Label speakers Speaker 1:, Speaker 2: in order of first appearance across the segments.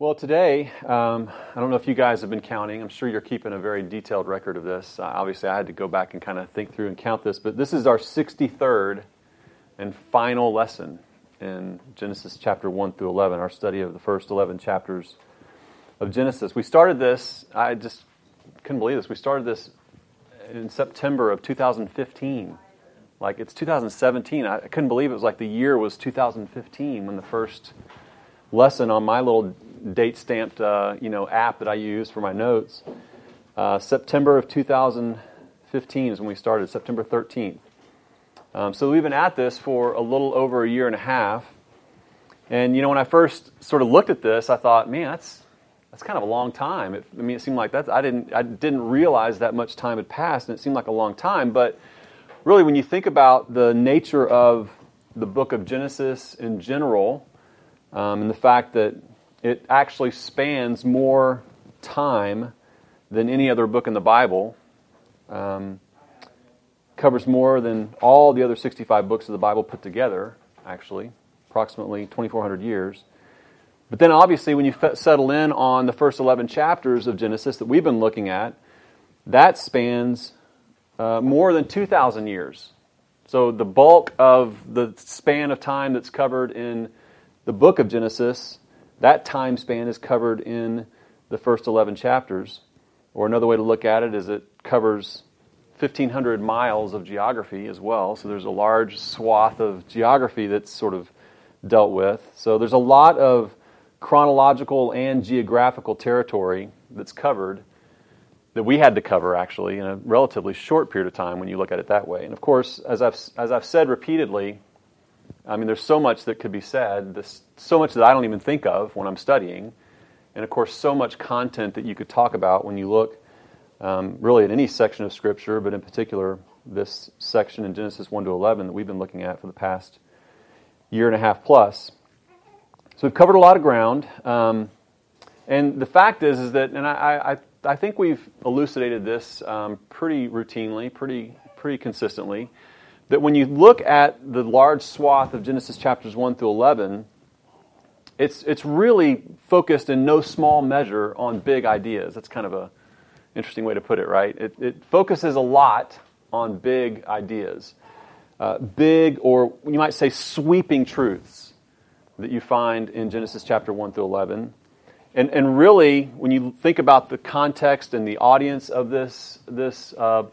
Speaker 1: Well, today, um, I don't know if you guys have been counting. I'm sure you're keeping a very detailed record of this. Uh, obviously, I had to go back and kind of think through and count this, but this is our 63rd and final lesson in Genesis chapter 1 through 11, our study of the first 11 chapters of Genesis. We started this, I just couldn't believe this. We started this in September of 2015. Like, it's 2017. I couldn't believe it was like the year was 2015 when the first lesson on my little date stamped uh, you know app that I use for my notes. Uh, September of 2015 is when we started. September 13th. Um, so we've been at this for a little over a year and a half. And you know, when I first sort of looked at this, I thought, man, that's that's kind of a long time. It, I mean, it seemed like that. I didn't I didn't realize that much time had passed, and it seemed like a long time. But really, when you think about the nature of the book of Genesis in general, um, and the fact that it actually spans more time than any other book in the Bible. Um, covers more than all the other 65 books of the Bible put together, actually, approximately 2,400 years. But then, obviously, when you settle in on the first 11 chapters of Genesis that we've been looking at, that spans uh, more than 2,000 years. So, the bulk of the span of time that's covered in the book of Genesis that time span is covered in the first 11 chapters. Or another way to look at it is it covers 1,500 miles of geography as well. So there's a large swath of geography that's sort of dealt with. So there's a lot of chronological and geographical territory that's covered that we had to cover actually in a relatively short period of time when you look at it that way. And of course, as I've, as I've said repeatedly, I mean, there's so much that could be said, so much that I don't even think of when I'm studying, and of course, so much content that you could talk about when you look um, really at any section of Scripture, but in particular, this section in Genesis 1 to 11 that we've been looking at for the past year and a half plus. So we've covered a lot of ground. Um, and the fact is, is that, and I, I, I think we've elucidated this um, pretty routinely, pretty, pretty consistently that when you look at the large swath of Genesis chapters 1 through 11, it's, it's really focused in no small measure on big ideas. That's kind of a interesting way to put it, right? It, it focuses a lot on big ideas. Uh, big, or you might say sweeping truths that you find in Genesis chapter 1 through 11. And, and really, when you think about the context and the audience of this, this uh,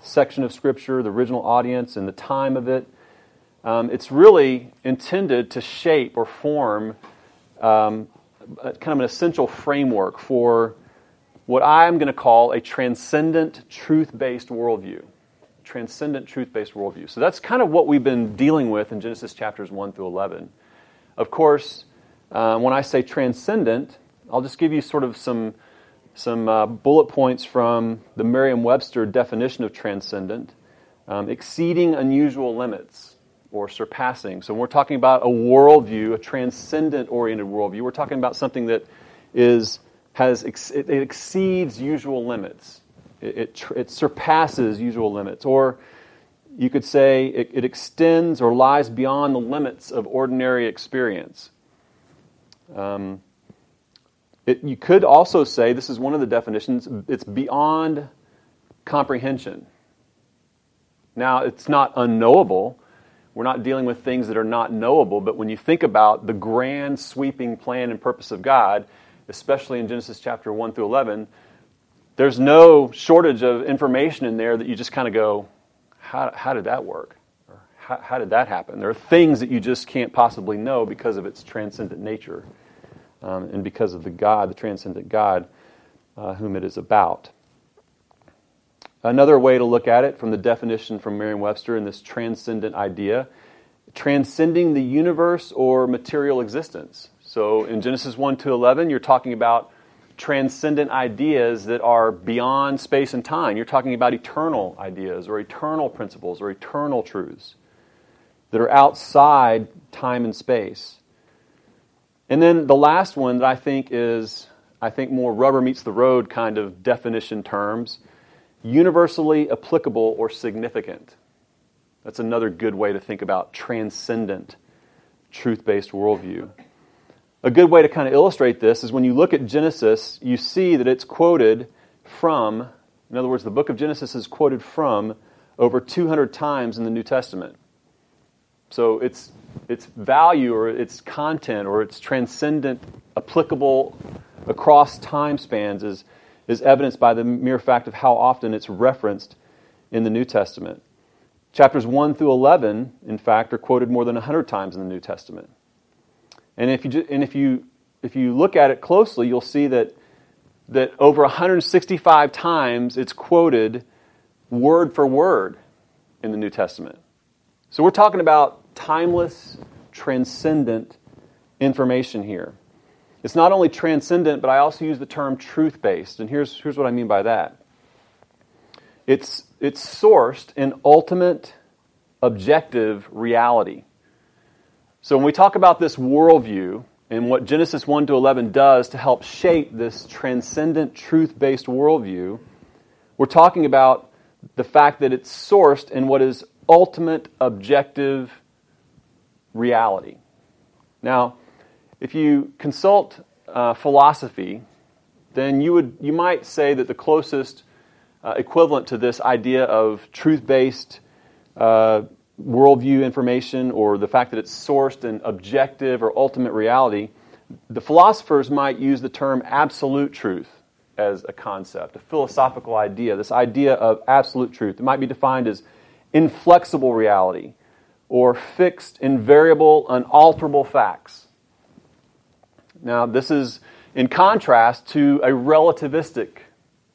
Speaker 1: section of Scripture, the original audience, and the time of it. Um, it's really intended to shape or form um, kind of an essential framework for what I'm going to call a transcendent, truth based worldview. Transcendent, truth based worldview. So that's kind of what we've been dealing with in Genesis chapters 1 through 11. Of course, uh, when I say transcendent, I'll just give you sort of some some uh, bullet points from the Merriam Webster definition of transcendent um, exceeding unusual limits or surpassing. So, when we're talking about a worldview, a transcendent oriented worldview, we're talking about something that is, has, it, it exceeds usual limits, it, it, it, surpasses usual limits. Or you could say it, it extends or lies beyond the limits of ordinary experience. Um, it, you could also say, this is one of the definitions, it's beyond comprehension. Now, it's not unknowable. We're not dealing with things that are not knowable, but when you think about the grand sweeping plan and purpose of God, especially in Genesis chapter 1 through 11, there's no shortage of information in there that you just kind of go, how, how did that work? Or how, how did that happen? There are things that you just can't possibly know because of its transcendent nature um, and because of the God, the transcendent God, uh, whom it is about. Another way to look at it from the definition from Merriam Webster in this transcendent idea transcending the universe or material existence. So in Genesis 1 to 11, you're talking about transcendent ideas that are beyond space and time. You're talking about eternal ideas or eternal principles or eternal truths that are outside time and space. And then the last one that I think is, I think more rubber meets the road kind of definition terms universally applicable or significant. That's another good way to think about transcendent, truth based worldview. A good way to kind of illustrate this is when you look at Genesis, you see that it's quoted from, in other words, the book of Genesis is quoted from over 200 times in the New Testament. So its, its value or its content or its transcendent, applicable across time spans is, is evidenced by the mere fact of how often it's referenced in the New Testament. Chapters 1 through 11, in fact, are quoted more than 100 times in the New Testament. And if you, and if you, if you look at it closely, you'll see that, that over 165 times it's quoted word for word in the New Testament. So we're talking about timeless, transcendent information here. It's not only transcendent, but I also use the term truth based. And here's, here's what I mean by that it's, it's sourced in ultimate, objective reality. So when we talk about this worldview and what Genesis 1 to 11 does to help shape this transcendent, truth based worldview, we're talking about the fact that it's sourced in what is ultimate, objective reality. Now, if you consult uh, philosophy, then you would you might say that the closest uh, equivalent to this idea of truth-based uh, worldview information, or the fact that it's sourced in objective or ultimate reality, the philosophers might use the term absolute truth as a concept, a philosophical idea. This idea of absolute truth it might be defined as inflexible reality or fixed, invariable, unalterable facts. Now, this is in contrast to a relativistic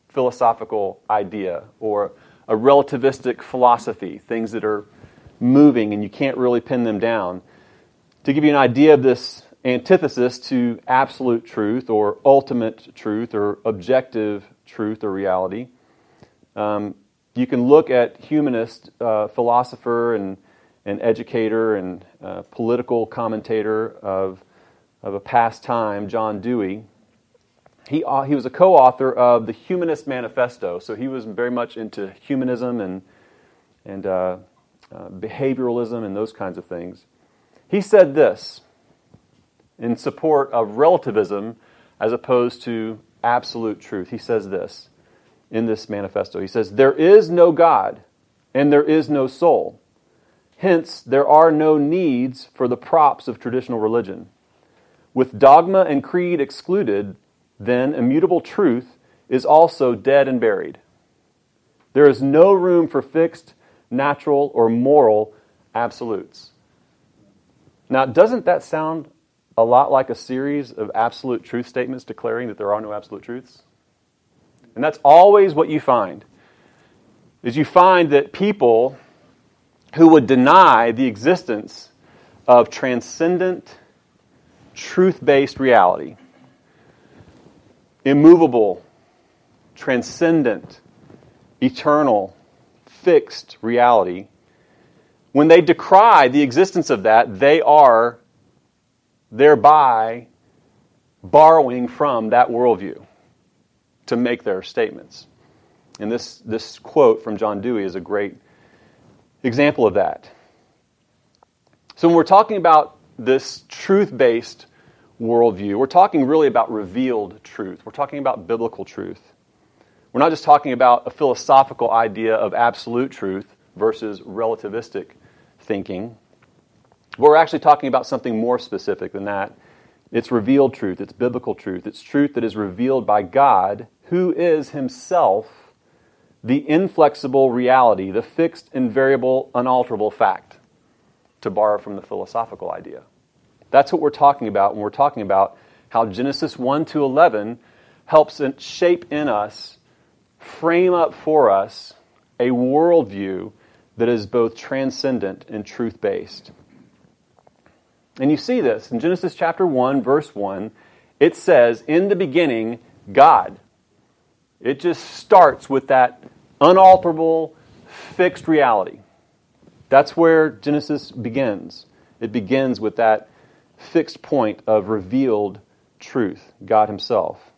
Speaker 1: philosophical idea or a relativistic philosophy, things that are moving and you can't really pin them down. To give you an idea of this antithesis to absolute truth or ultimate truth or objective truth or reality, um, you can look at humanist uh, philosopher and, and educator and uh, political commentator of, of a past time, John Dewey. He, uh, he was a co author of the Humanist Manifesto, so he was very much into humanism and, and uh, uh, behavioralism and those kinds of things. He said this in support of relativism as opposed to absolute truth. He says this in this manifesto. He says, There is no God, and there is no soul. Hence, there are no needs for the props of traditional religion. With dogma and creed excluded, then immutable truth is also dead and buried. There is no room for fixed, natural, or moral absolutes. Now, doesn't that sound a lot like a series of absolute truth statements declaring that there are no absolute truths? And that's always what you find. Is you find that people who would deny the existence of transcendent, truth based reality, immovable, transcendent, eternal, fixed reality, when they decry the existence of that, they are thereby borrowing from that worldview to make their statements. And this, this quote from John Dewey is a great example of that. So, when we're talking about this truth based worldview, we're talking really about revealed truth. We're talking about biblical truth. We're not just talking about a philosophical idea of absolute truth versus relativistic thinking. We're actually talking about something more specific than that. It's revealed truth, it's biblical truth, it's truth that is revealed by God who is himself the inflexible reality, the fixed, invariable, unalterable fact, to borrow from the philosophical idea. That's what we're talking about when we're talking about how Genesis 1 to 11 helps shape in us, frame up for us a worldview that is both transcendent and truth based. And you see this in Genesis chapter 1, verse 1. It says, In the beginning, God. It just starts with that unalterable, fixed reality. That's where Genesis begins. It begins with that fixed point of revealed truth, God Himself.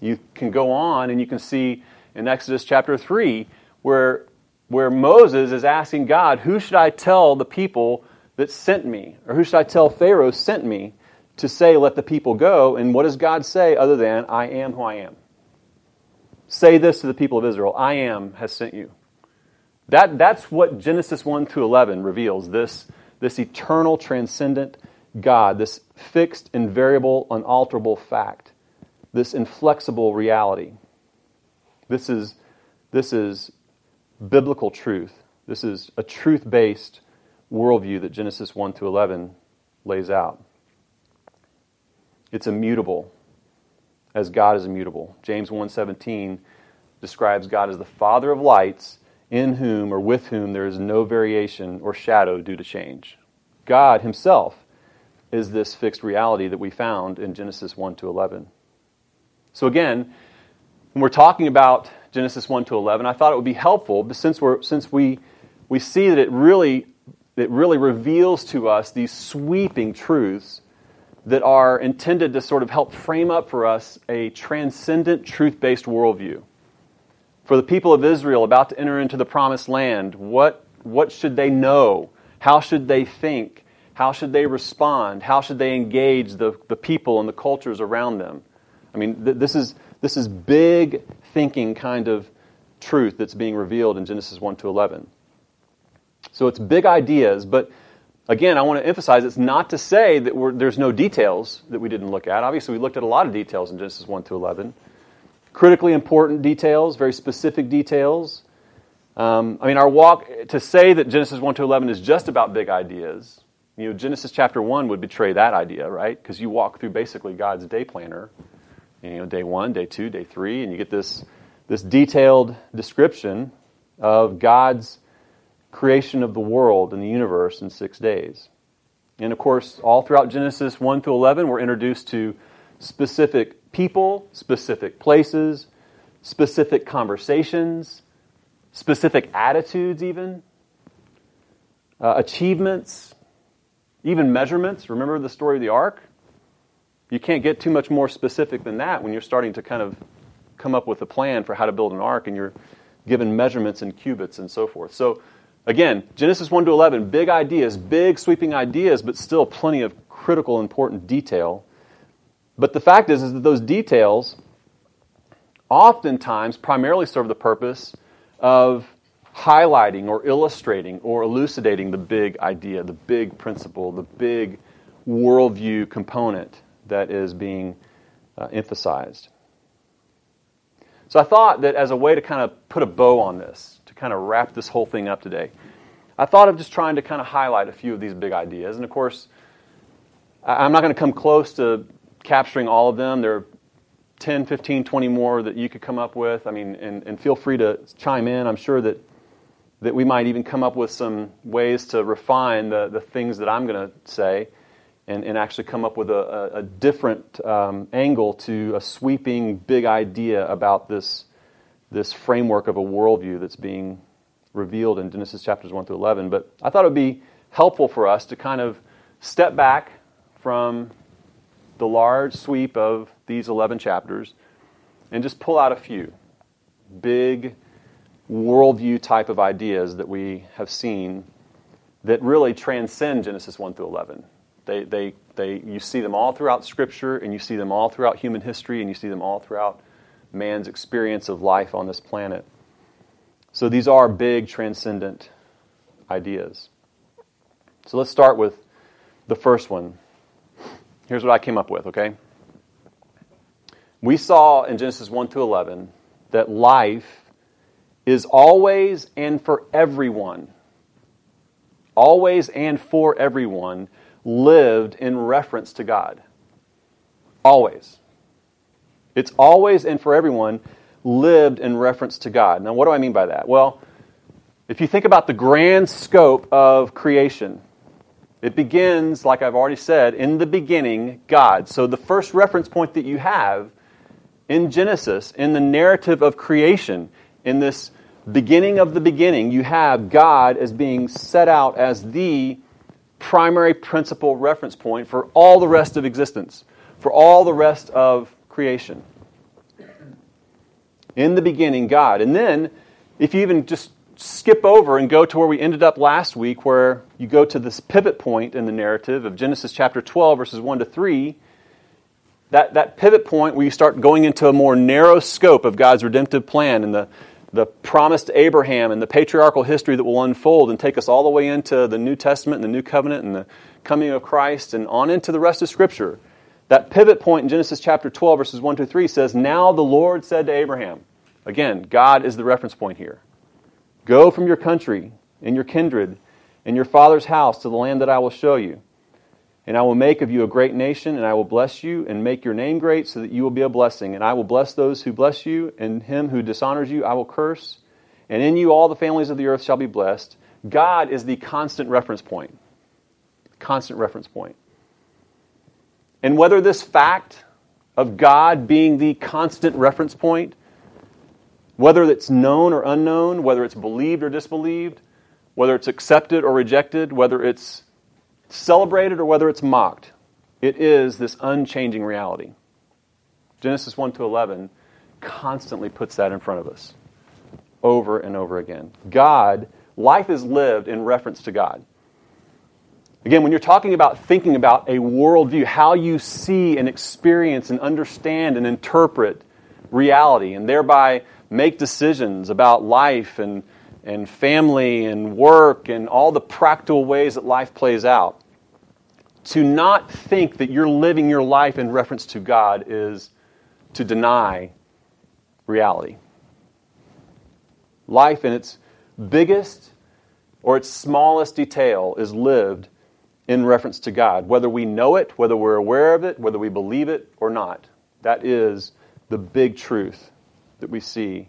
Speaker 1: You can go on and you can see in Exodus chapter 3 where, where Moses is asking God, Who should I tell the people that sent me? Or who should I tell Pharaoh sent me to say, Let the people go. And what does God say other than, I am who I am? Say this to the people of Israel I am has sent you. That, that's what Genesis 1 through 11 reveals this, this eternal, transcendent God, this fixed, invariable, unalterable fact, this inflexible reality. This is, this is biblical truth. This is a truth based worldview that Genesis 1 through 11 lays out. It's immutable as God is immutable. James 1:17 describes God as the father of lights in whom or with whom there is no variation or shadow due to change. God himself is this fixed reality that we found in Genesis 1 to 11. So again, when we're talking about Genesis 1 to 11, I thought it would be helpful but since we're since we we see that it really it really reveals to us these sweeping truths that are intended to sort of help frame up for us a transcendent truth-based worldview for the people of Israel about to enter into the promised land, what, what should they know? How should they think? How should they respond? How should they engage the, the people and the cultures around them? I mean, th- this, is, this is big thinking kind of truth that's being revealed in Genesis 1 to 11. So it's big ideas, but again, I want to emphasize it's not to say that there's no details that we didn't look at. Obviously, we looked at a lot of details in Genesis 1 to 11 critically important details, very specific details. Um, I mean, our walk, to say that Genesis 1 to 11 is just about big ideas, you know, Genesis chapter 1 would betray that idea, right? Because you walk through basically God's day planner, you know, day 1, day 2, day 3, and you get this, this detailed description of God's creation of the world and the universe in six days. And of course, all throughout Genesis 1 through 11, we're introduced to specific people, specific places, specific conversations, specific attitudes, even, uh, achievements, even measurements. Remember the story of the ark? You can't get too much more specific than that when you're starting to kind of come up with a plan for how to build an ark and you're given measurements in cubits and so forth. So, again, Genesis 1 to 11, big ideas, big sweeping ideas, but still plenty of critical, important detail but the fact is, is that those details oftentimes primarily serve the purpose of highlighting or illustrating or elucidating the big idea, the big principle, the big worldview component that is being uh, emphasized. So I thought that as a way to kind of put a bow on this, kind of wrap this whole thing up today, I thought of just trying to kind of highlight a few of these big ideas. And of course, I'm not going to come close to capturing all of them. There are 10, 15, 20 more that you could come up with. I mean, and, and feel free to chime in. I'm sure that, that we might even come up with some ways to refine the, the things that I'm going to say and, and actually come up with a, a, different um, angle to a sweeping big idea about this, this framework of a worldview that's being revealed in Genesis chapters 1 through 11. But I thought it would be helpful for us to kind of step back from the large sweep of these 11 chapters and just pull out a few big worldview type of ideas that we have seen that really transcend Genesis 1 through 11. They, they, they, you see them all throughout Scripture, and you see them all throughout human history, and you see them all throughout man's experience of life on this planet. So these are big, transcendent ideas. So let's start with the first one Here's what I came up with, okay? We saw in Genesis 1 to 11 that life is always and for everyone, always and for everyone, lived in reference to God. Always. It's always and for everyone lived in reference to God. Now, what do I mean by that? Well, if you think about the grand scope of creation, it begins, like I've already said, in the beginning, God. So the first reference point that you have in Genesis, in the narrative of creation, in this beginning of the beginning, you have God as being set out as the primary principal reference point for all the rest of existence, for all the rest of creation. In the beginning, God. And then, if you even just skip over and go to where we ended up last week, where you go to this pivot point in the narrative of Genesis chapter 12, verses 1 to 3, that, that pivot point where you start going into a more narrow scope of God's redemptive plan and the, the promise to Abraham and the patriarchal history that will unfold and take us all the way into the New Testament and the New Covenant and the coming of Christ and on into the rest of Scripture. That pivot point in Genesis chapter 12, verses 1 to 3 says, Now the Lord said to Abraham, again, God is the reference point here, Go from your country and your kindred and your father's house to the land that I will show you. And I will make of you a great nation, and I will bless you and make your name great so that you will be a blessing. And I will bless those who bless you, and him who dishonors you I will curse. And in you all the families of the earth shall be blessed. God is the constant reference point. Constant reference point. And whether this fact of God being the constant reference point, whether it's known or unknown, whether it's believed or disbelieved, whether it's accepted or rejected, whether it's celebrated or whether it's mocked, it is this unchanging reality. Genesis 1 to 11 constantly puts that in front of us over and over again. God, life is lived in reference to God. Again, when you're talking about thinking about a worldview, how you see and experience and understand and interpret reality, and thereby make decisions about life and and family and work and all the practical ways that life plays out. To not think that you're living your life in reference to God is to deny reality. Life in its biggest or its smallest detail is lived in reference to God, whether we know it, whether we're aware of it, whether we believe it or not. That is the big truth that we see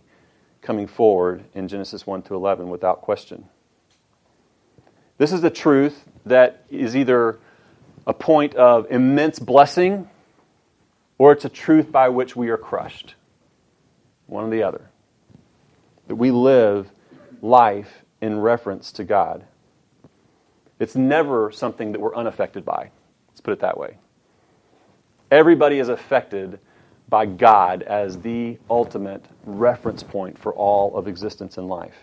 Speaker 1: coming forward in Genesis 1 to 11 without question. This is the truth that is either a point of immense blessing or it's a truth by which we are crushed. One or the other. That we live life in reference to God. It's never something that we're unaffected by. Let's put it that way. Everybody is affected by God as the ultimate reference point for all of existence in life.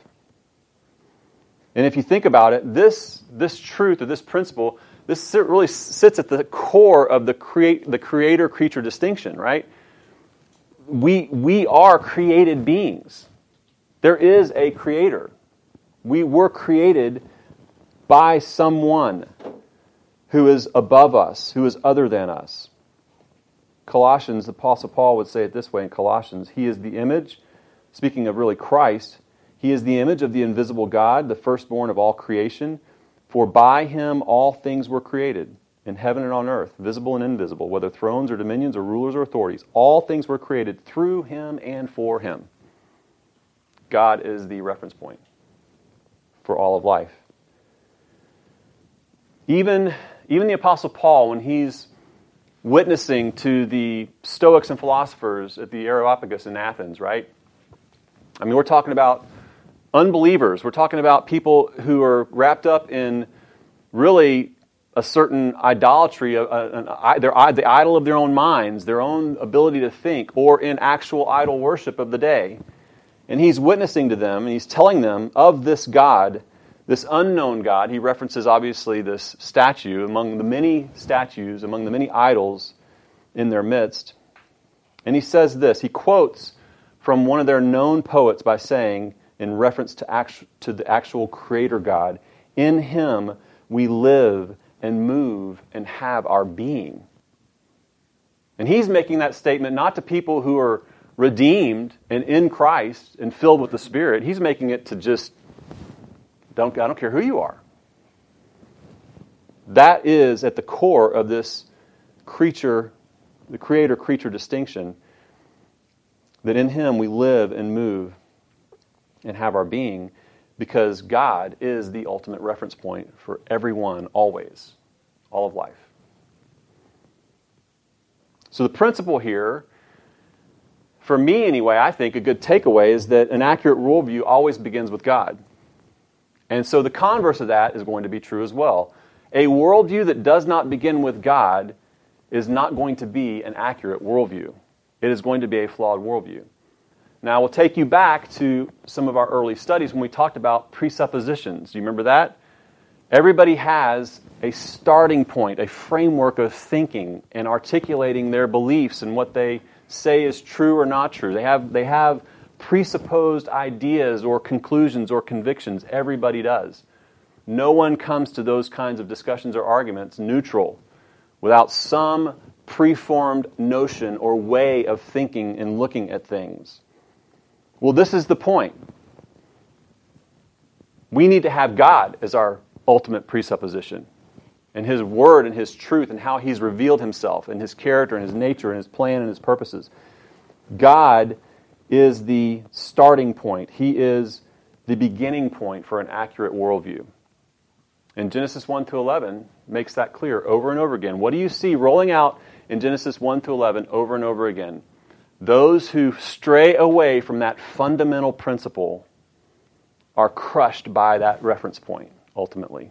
Speaker 1: And if you think about it, this, this truth or this principle, this really sits at the core of the, create, the creator creature distinction, right? We, we are created beings. There is a creator. We were created by someone who is above us, who is other than us. Colossians, the Apostle Paul would say it this way in Colossians He is the image, speaking of really Christ, He is the image of the invisible God, the firstborn of all creation. For by Him all things were created, in heaven and on earth, visible and invisible, whether thrones or dominions or rulers or authorities. All things were created through Him and for Him. God is the reference point for all of life. Even, even the Apostle Paul, when he's witnessing to the Stoics and philosophers at the Areopagus in Athens, right? I mean, we're talking about unbelievers. We're talking about people who are wrapped up in really a certain idolatry, a, a, they're the idol of their own minds, their own ability to think, or in actual idol worship of the day. And he's witnessing to them, and he's telling them of this God this unknown God, he references obviously this statue among the many statues, among the many idols in their midst. And he says this he quotes from one of their known poets by saying, in reference to, actu- to the actual Creator God, in him we live and move and have our being. And he's making that statement not to people who are redeemed and in Christ and filled with the Spirit. He's making it to just don't, I don't care who you are. That is at the core of this creature, the creator creature distinction, that in Him we live and move and have our being because God is the ultimate reference point for everyone, always, all of life. So the principle here, for me anyway, I think a good takeaway is that an accurate worldview always begins with God. And so the converse of that is going to be true as well. A worldview that does not begin with God is not going to be an accurate worldview. It is going to be a flawed worldview. Now, we'll take you back to some of our early studies when we talked about presuppositions. Do you remember that? Everybody has a starting point, a framework of thinking and articulating their beliefs and what they say is true or not true. They have, they have presupposed ideas or conclusions or convictions. Everybody does. No one comes to those kinds of discussions or arguments neutral without some preformed notion or way of thinking and looking at things. Well, this is the point. We need to have God as our ultimate presupposition and His Word and His truth and how He's revealed Himself and His character and His nature and His plan and His purposes. God is the starting point, He is the beginning point for an accurate worldview. And Genesis 1 to 11 makes that clear over and over again. What do you see rolling out in Genesis 1 to 11 over and over again? Those who stray away from that fundamental principle are crushed by that reference point, ultimately.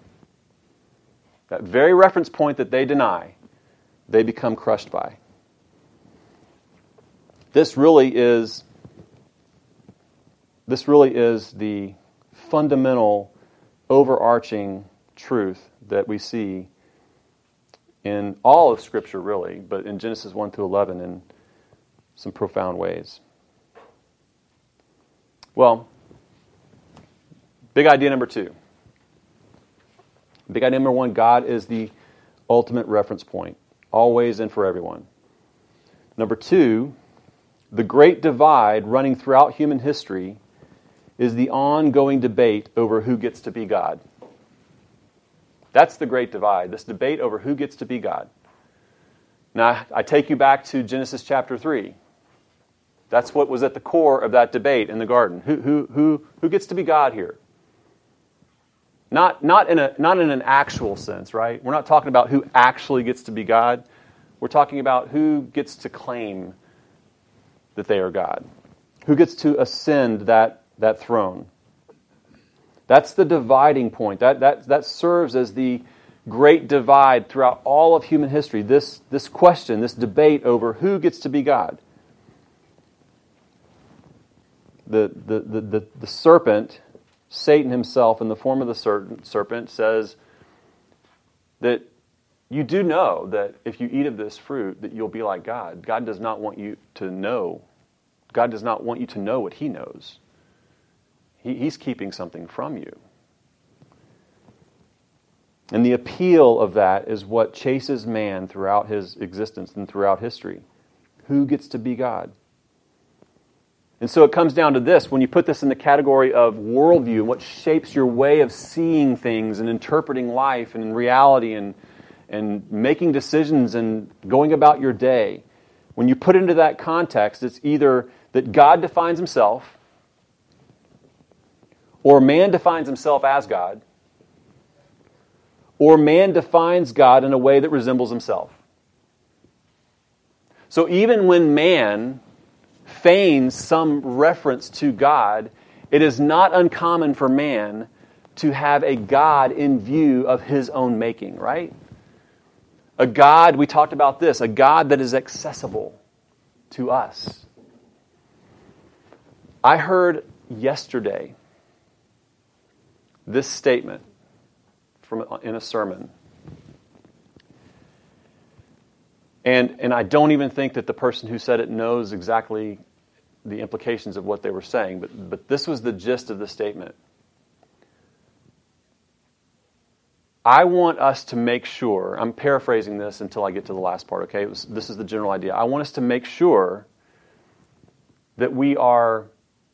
Speaker 1: That very reference point that they deny, they become crushed by. This really is this really is the fundamental overarching truth that we see in all of Scripture, really, but in Genesis 1 through 11 in some profound ways. Well, big idea number two. Big idea number one God is the ultimate reference point, always and for everyone. Number two, the great divide running throughout human history is the ongoing debate over who gets to be God. That's the great divide, this debate over who gets to be God. Now, I take you back to Genesis chapter 3. That's what was at the core of that debate in the garden. Who, who, who, who gets to be God here? Not, not, in a, not in an actual sense, right? We're not talking about who actually gets to be God. We're talking about who gets to claim that they are God, who gets to ascend that, that throne. That's the dividing point. That, that, that serves as the great divide throughout all of human history. This, this question, this debate over who gets to be God. The, the, the, the, the serpent, Satan himself, in the form of the serpent, says that you do know that if you eat of this fruit that you'll be like God. God does not want you to know. God does not want you to know what he knows. He, he's keeping something from you. And the appeal of that is what chases man throughout his existence and throughout history. Who gets to be God? And so it comes down to this when you put this in the category of worldview, what shapes your way of seeing things and interpreting life and reality and, and making decisions and going about your day. When you put into that context, it's either that God defines himself or man defines himself as God, or man defines God in a way that resembles himself. So even when man feigns some reference to God, it is not uncommon for man to have a God in view of his own making, right? A God, we talked about this, a God that is accessible to us. I heard yesterday this statement from in a sermon. And, and I don't even think that the person who said it knows exactly the implications of what they were saying, but, but this was the gist of the statement. I want us to make sure, I'm paraphrasing this until I get to the last part, okay? Was, this is the general idea. I want us to make sure that we are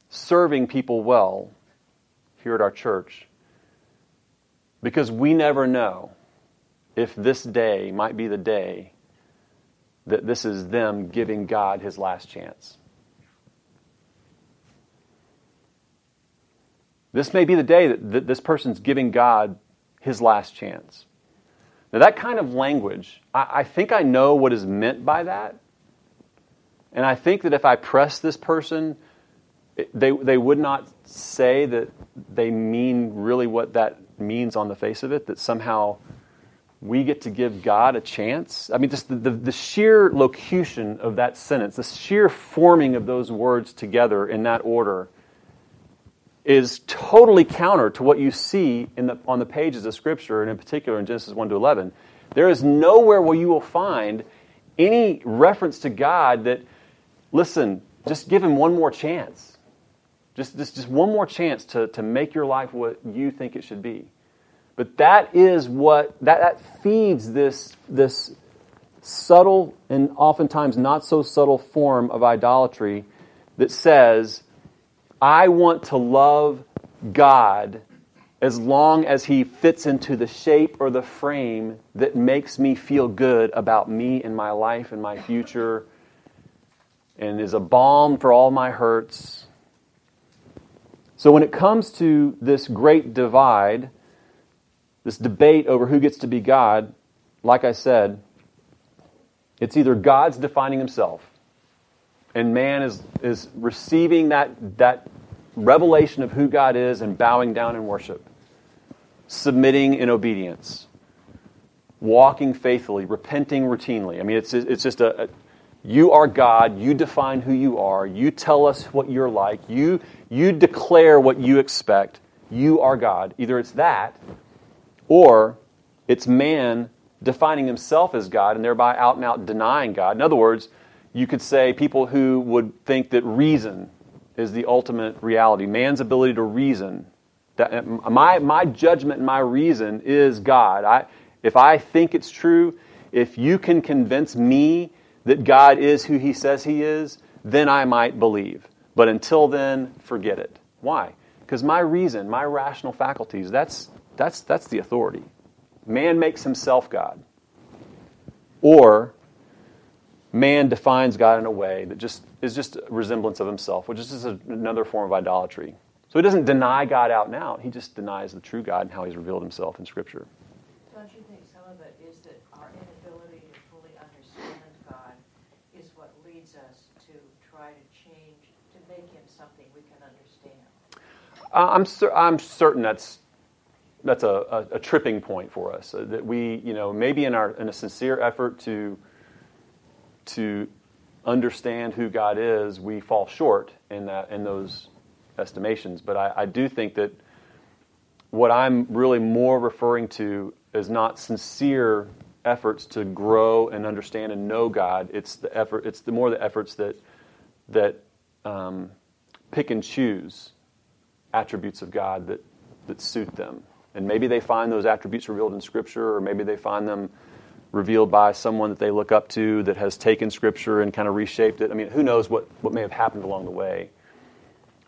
Speaker 1: serving people well here at our church because we never know if this day might be the day that this is them giving God his last chance. This may be the day that this person's giving God his last chance. Now, that kind of language, I, think I know what is meant by that. And I think that if I press this person, they, they would not say that they mean really what that means on the face of it, that somehow we get to give God a chance. I mean, just the, the, the, sheer locution of that sentence, the sheer forming of those words together in that order, is totally counter to what you see in the, on the pages of Scripture, and in particular in Genesis 1 to 11. There is nowhere where you will find any reference to God that, listen, just give him one more chance. Just, just, just one more chance to, to make your life what you think it should be. But that is what, that, that feeds this, this subtle and oftentimes not so subtle form of idolatry that says, I want to love God as long as He fits into the shape or the frame that makes me feel good about me and my life and my future and is a balm for all my hurts. So when it comes to this great divide, this debate over who gets to be God, like I said, it's either God's defining himself and man is, is receiving that, that revelation of who God is and bowing down in worship, submitting in obedience, walking faithfully, repenting routinely. I mean, it's, it's just a, you are God. You define who you are. You tell us what you're like. You, you declare what you expect. You are God. Either it's that, or it's man defining himself as God and thereby out and out denying God. In other words, you could say people who would think that reason is the ultimate reality, man's ability to reason. That uh, my, my judgment and my reason is God. I, if I think it's true, if you can convince me that God is who he says he is, then I might believe. But until then, forget it. Why? Because my reason, my rational faculties, that's that's, that's the authority. Man makes himself God. Or man defines God in a way that just is just a resemblance of himself, which is just another form of idolatry. So he doesn't deny God out and out. He just denies the true God and how he's revealed himself in Scripture.
Speaker 2: Don't you think some of it is that our inability to fully understand God is what leads us to try to change, to make him something we can understand?
Speaker 1: Uh, I'm, cer- I'm certain that's that's a, a, a, tripping point for us. Uh, that we, you know, maybe in our in a sincere effort to to understand who God is, we fall short in that in those estimations. But I, I do think that what I'm really more referring to is not sincere efforts to grow and understand and know God. It's the effort. It's the more the efforts that that um, pick and choose attributes of God that that suit them. And maybe they find those attributes revealed in Scripture, or maybe they find them revealed by someone that they look up to that has taken Scripture and kind of reshaped it. I mean, who knows what, what may have happened along the way.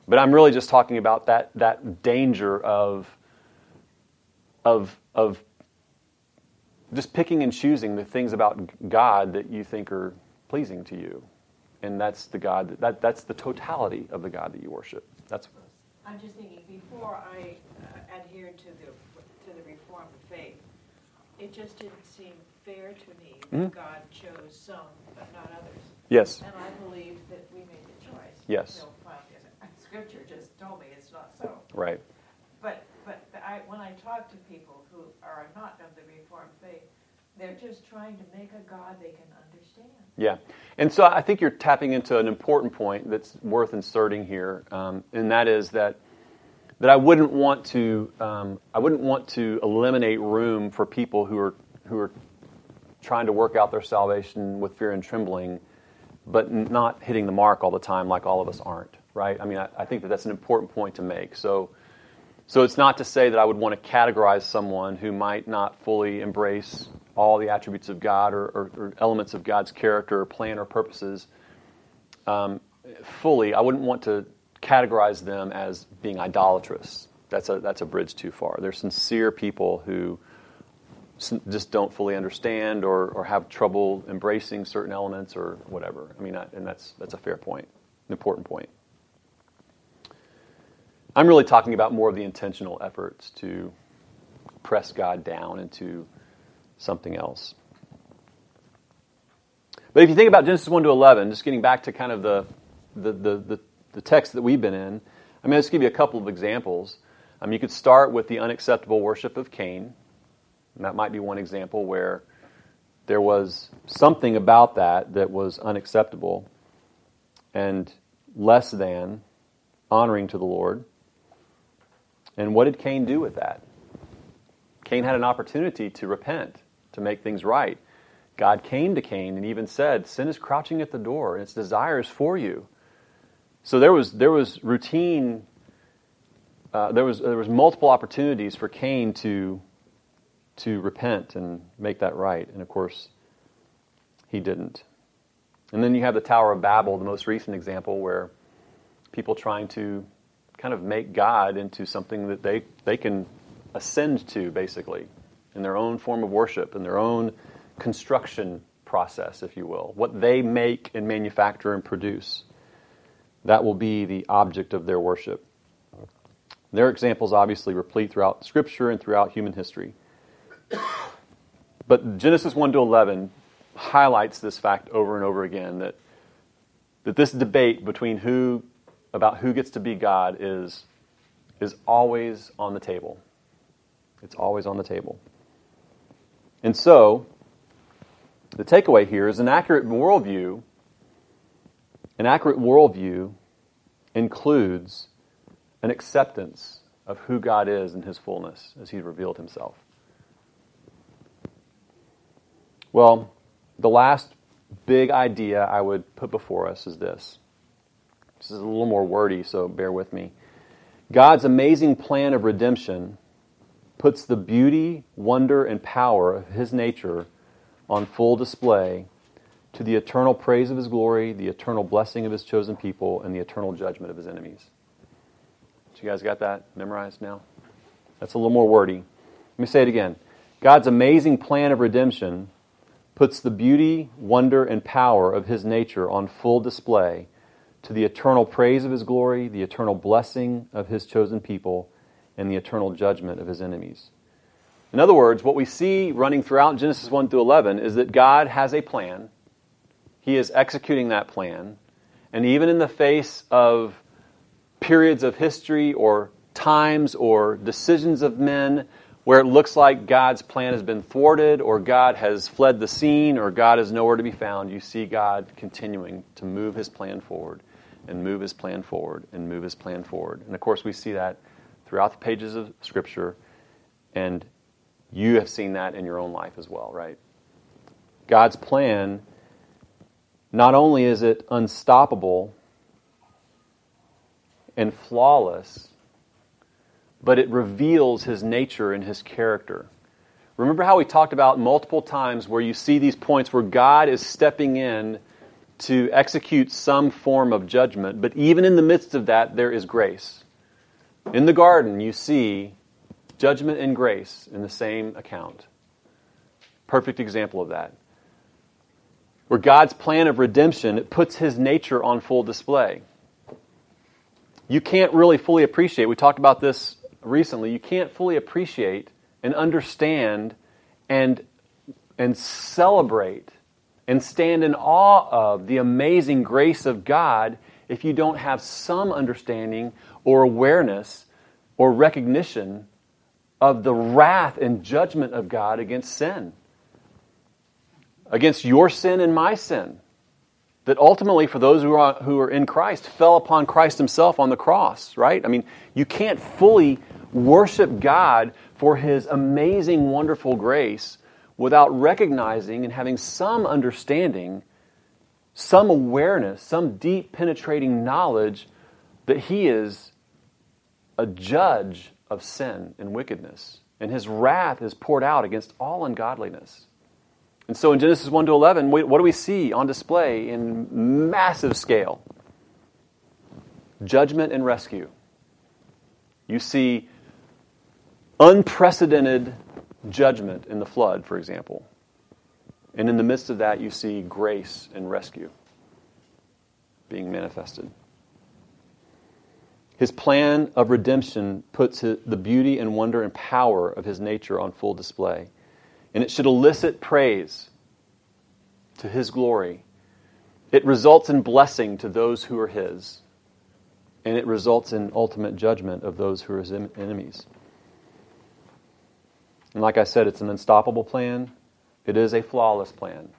Speaker 1: But I'm really just talking about that, that danger of, of, of just picking and choosing the things about God that you think are pleasing to you. And that's the God, that, that's the totality of the God that you worship. That's
Speaker 2: I'm just thinking, before I uh, adhered to the, to the Reformed faith, it just didn't seem fair to me that mm-hmm. God chose some but not others.
Speaker 1: Yes.
Speaker 2: And I believe that we made the choice.
Speaker 1: Yes.
Speaker 2: So, scripture just told me it's not so.
Speaker 1: Right.
Speaker 2: But but I, when I talk to people who are not of the Reformed faith, they're just trying to make a God they can understand.
Speaker 1: Yeah. And so I think you're tapping into an important point that's worth inserting here, um, and that is that that I wouldn't want to um, I wouldn't want to eliminate room for people who are who are trying to work out their salvation with fear and trembling, but not hitting the mark all the time, like all of us aren't. Right? I mean, I, I think that that's an important point to make. So. So it's not to say that I would want to categorize someone who might not fully embrace all the attributes of God or, or, or elements of God's character or plan or purposes um, fully. I wouldn't want to categorize them as being idolatrous. That's a, that's a bridge too far. They're sincere people who just don't fully understand or, or have trouble embracing certain elements or whatever. I mean, I, and that's, that's a fair point, an important point. I'm really talking about more of the intentional efforts to press God down into something else. But if you think about Genesis 1 to 11, just getting back to kind of the, the, the, the, the text that we've been in, I mean, let's give you a couple of examples. Um, you could start with the unacceptable worship of Cain. And that might be one example where there was something about that that was unacceptable and less than honoring to the Lord. And what did Cain do with that? Cain had an opportunity to repent, to make things right. God came to Cain and even said, Sin is crouching at the door, and its desires for you. So there was, there was routine, uh, there, was, there was multiple opportunities for Cain to, to repent and make that right. And of course, he didn't. And then you have the Tower of Babel, the most recent example, where people trying to kind of make God into something that they, they can ascend to, basically, in their own form of worship, in their own construction process, if you will. What they make and manufacture and produce. That will be the object of their worship. Their examples obviously replete throughout Scripture and throughout human history. But Genesis 1 to 11 highlights this fact over and over again that, that this debate between who about who gets to be God is, is always on the table. It's always on the table. And so, the takeaway here is an accurate worldview. An accurate worldview includes an acceptance of who God is in His fullness as He's revealed Himself. Well, the last big idea I would put before us is this this is a little more wordy, so bear with me. God's amazing plan of redemption puts the beauty, wonder, and power of His nature on full display to the eternal praise of His glory, the eternal blessing of His chosen people, and the eternal judgment of His enemies. So you guys got that memorized now? That's a little more wordy. Let me say it again. God's amazing plan of redemption puts the beauty, wonder, and power of His nature on full display to the eternal praise of his glory, the eternal blessing of his chosen people, and the eternal judgment of his enemies. In other words, what we see running throughout Genesis 1 through 11 is that God has a plan. He is executing that plan. And even in the face of periods of history or times or decisions of men where it looks like God's plan has been thwarted or God has fled the scene or God is nowhere to be found, you see God continuing to move his plan forward and move his plan forward and move his plan forward. And of course, we see that throughout the pages of Scripture, and you have seen that in your own life as well, right? God's plan, not only is it unstoppable and flawless, but it reveals his nature and his character. Remember how we talked about multiple times where you see these points where God is stepping in to execute some form of judgment, but even in the midst of that, there is grace. In the garden, you see judgment and grace in the same account. Perfect example of that. Where God's plan of redemption puts his nature on full display. You can't really fully appreciate, we talked about this recently, you can't fully appreciate and understand and, and celebrate and stand in awe of the amazing grace of God if you don't have some understanding or awareness or recognition of the wrath and judgment of God against sin, against your sin and my sin. That ultimately, for those who are, who are in Christ, fell upon Christ Himself on the cross, right? I mean, you can't fully worship God for His amazing, wonderful grace without recognizing and having some understanding, some awareness, some deep penetrating knowledge that He is a judge of sin and wickedness. And His wrath is poured out against all ungodliness. And so in Genesis 1 to 11, what do we see on display in massive scale? Judgment and rescue. You see unprecedented judgment in the flood, for example. And in the midst of that, you see grace and rescue being manifested. His plan of redemption puts the beauty and wonder and power of his nature on full display. And it should elicit praise to his glory. It results in blessing to those who are his. And it results in ultimate judgment of those who are his enemies. And like I said, it's an unstoppable plan. It is a flawless plan,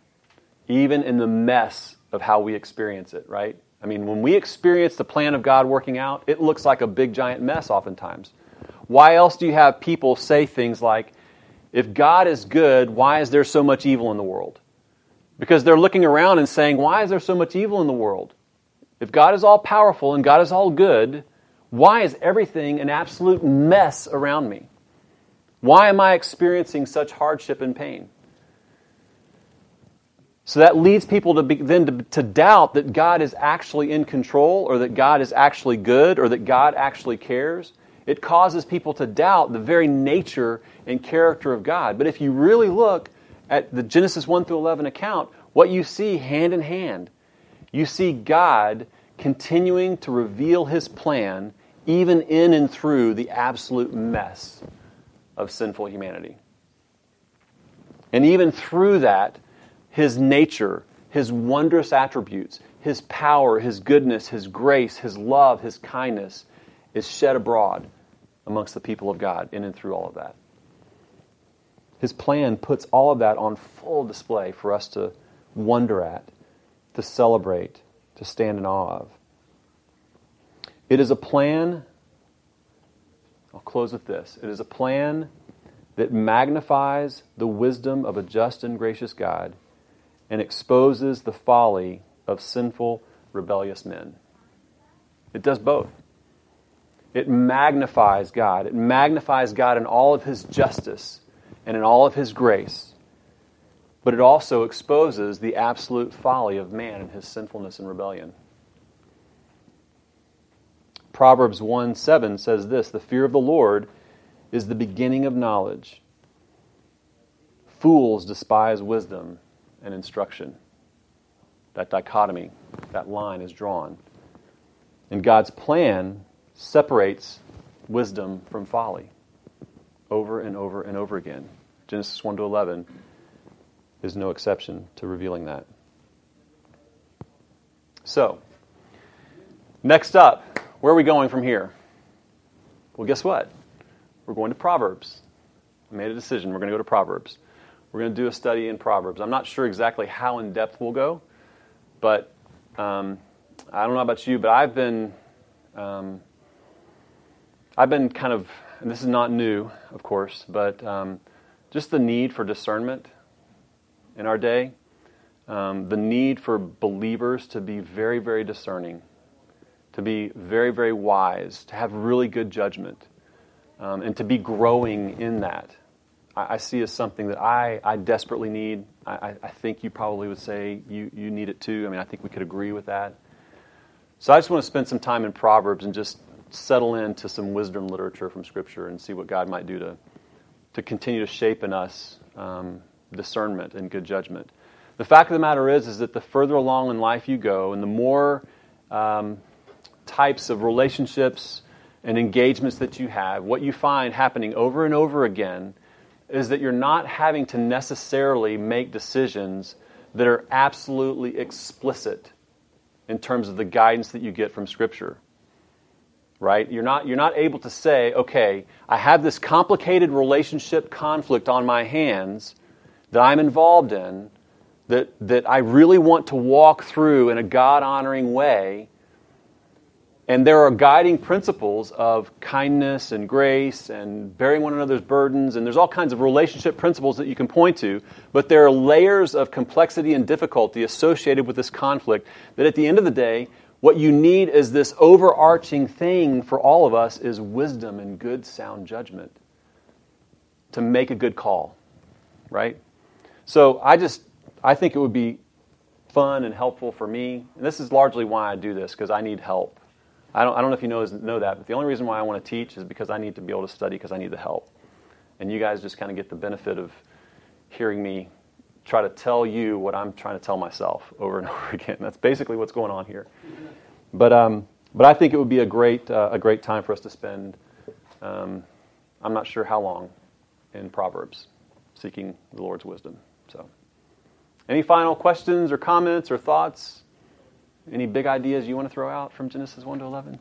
Speaker 1: even in the mess of how we experience it, right? I mean, when we experience the plan of God working out, it looks like a big giant mess oftentimes. Why else do you have people say things like, if God is good, why is there so much evil in the world? Because they're looking around and saying, why is there so much evil in the world? If God is all powerful and God is all good, why is everything an absolute mess around me? Why am I experiencing such hardship and pain? So that leads people to be, then to, to, doubt that God is actually in control or that God is actually good or that God actually cares. It causes people to doubt the very nature and character of God. But if you really look at the Genesis 1 through 11 account, what you see hand in hand, you see God continuing to reveal his plan even in and through the absolute mess of sinful humanity. And even through that, his nature, his wondrous attributes, his power, his goodness, his grace, his love, his kindness is shed abroad amongst the people of God in and through all of that. His plan puts all of that on full display for us to wonder at, to celebrate, to stand in awe of. It is a plan, I'll close with this. It is a plan that magnifies the wisdom of a just and gracious God and exposes the folly of sinful, rebellious men. It does both. It magnifies God. It magnifies God in all of His justice and in all of His grace. But it also exposes the absolute folly of man and his sinfulness and rebellion. Proverbs 1 7 says this The fear of the Lord is the beginning of knowledge. Fools despise wisdom and instruction. That dichotomy, that line is drawn. And God's plan separates wisdom from folly over and over and over again. Genesis 1 to 11 is no exception to revealing that. So, next up, where are we going from here? Well, guess what? We're going to Proverbs. I made a decision. We're going to go to Proverbs. We're going to do a study in Proverbs. I'm not sure exactly how in depth we'll go, but um, I don't know about you, but I've been um, I've been kind of, and this is not new, of course, but um, just the need for discernment in our day, um, the need for believers to be very, very discerning, to be very, very wise, to have really good judgment, um, and to be growing in that. I, I, see as something that I, I desperately need. I, I think you probably would say you, you need it too. I mean, I think we could agree with that. So I just want to spend some time in Proverbs and just settle into some wisdom literature from Scripture and see what God might do to, to continue to shape in us um, discernment and good judgment. The fact of the matter is, is that the further along in life you go, and the more um, types of relationships and engagements that you have, what you find happening over and over again is that you're not having to necessarily make decisions that are absolutely explicit in terms of the guidance that you get from Scripture right? You're not, you're not able to say, okay, I have this complicated relationship conflict on my hands that I'm involved in that, that I really want to walk through in a God honoring way. And there are guiding principles of kindness and grace and bearing one another's burdens, and there's all kinds of relationship principles that you can point to, but there are layers of complexity and difficulty associated with this conflict that at the end of the day, what you need is this overarching thing for all of us is wisdom and good sound judgment to make a good call, right? So I just I think it would be fun and helpful for me. And this is largely why I do this because I need help. I don't, I don't know if you know, know that, but the only reason why I want to teach is because I need to be able to study because I need the help. And you guys just kind of get the benefit of hearing me try to tell you what I'm trying to tell myself over and over again. That's basically what's going on here. But, um, but I think it would be a great, uh, a great time for us to spend, um, I'm not sure how long, in Proverbs, seeking the Lord's wisdom. So, any final questions or comments or thoughts? Any big ideas you want to throw out from Genesis 1 to 11?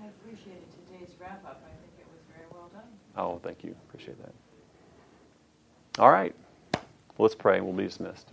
Speaker 2: I appreciated today's wrap up. I think it was very well done.
Speaker 1: Oh, thank you. Appreciate that. All right. Well, let's pray and we'll be dismissed.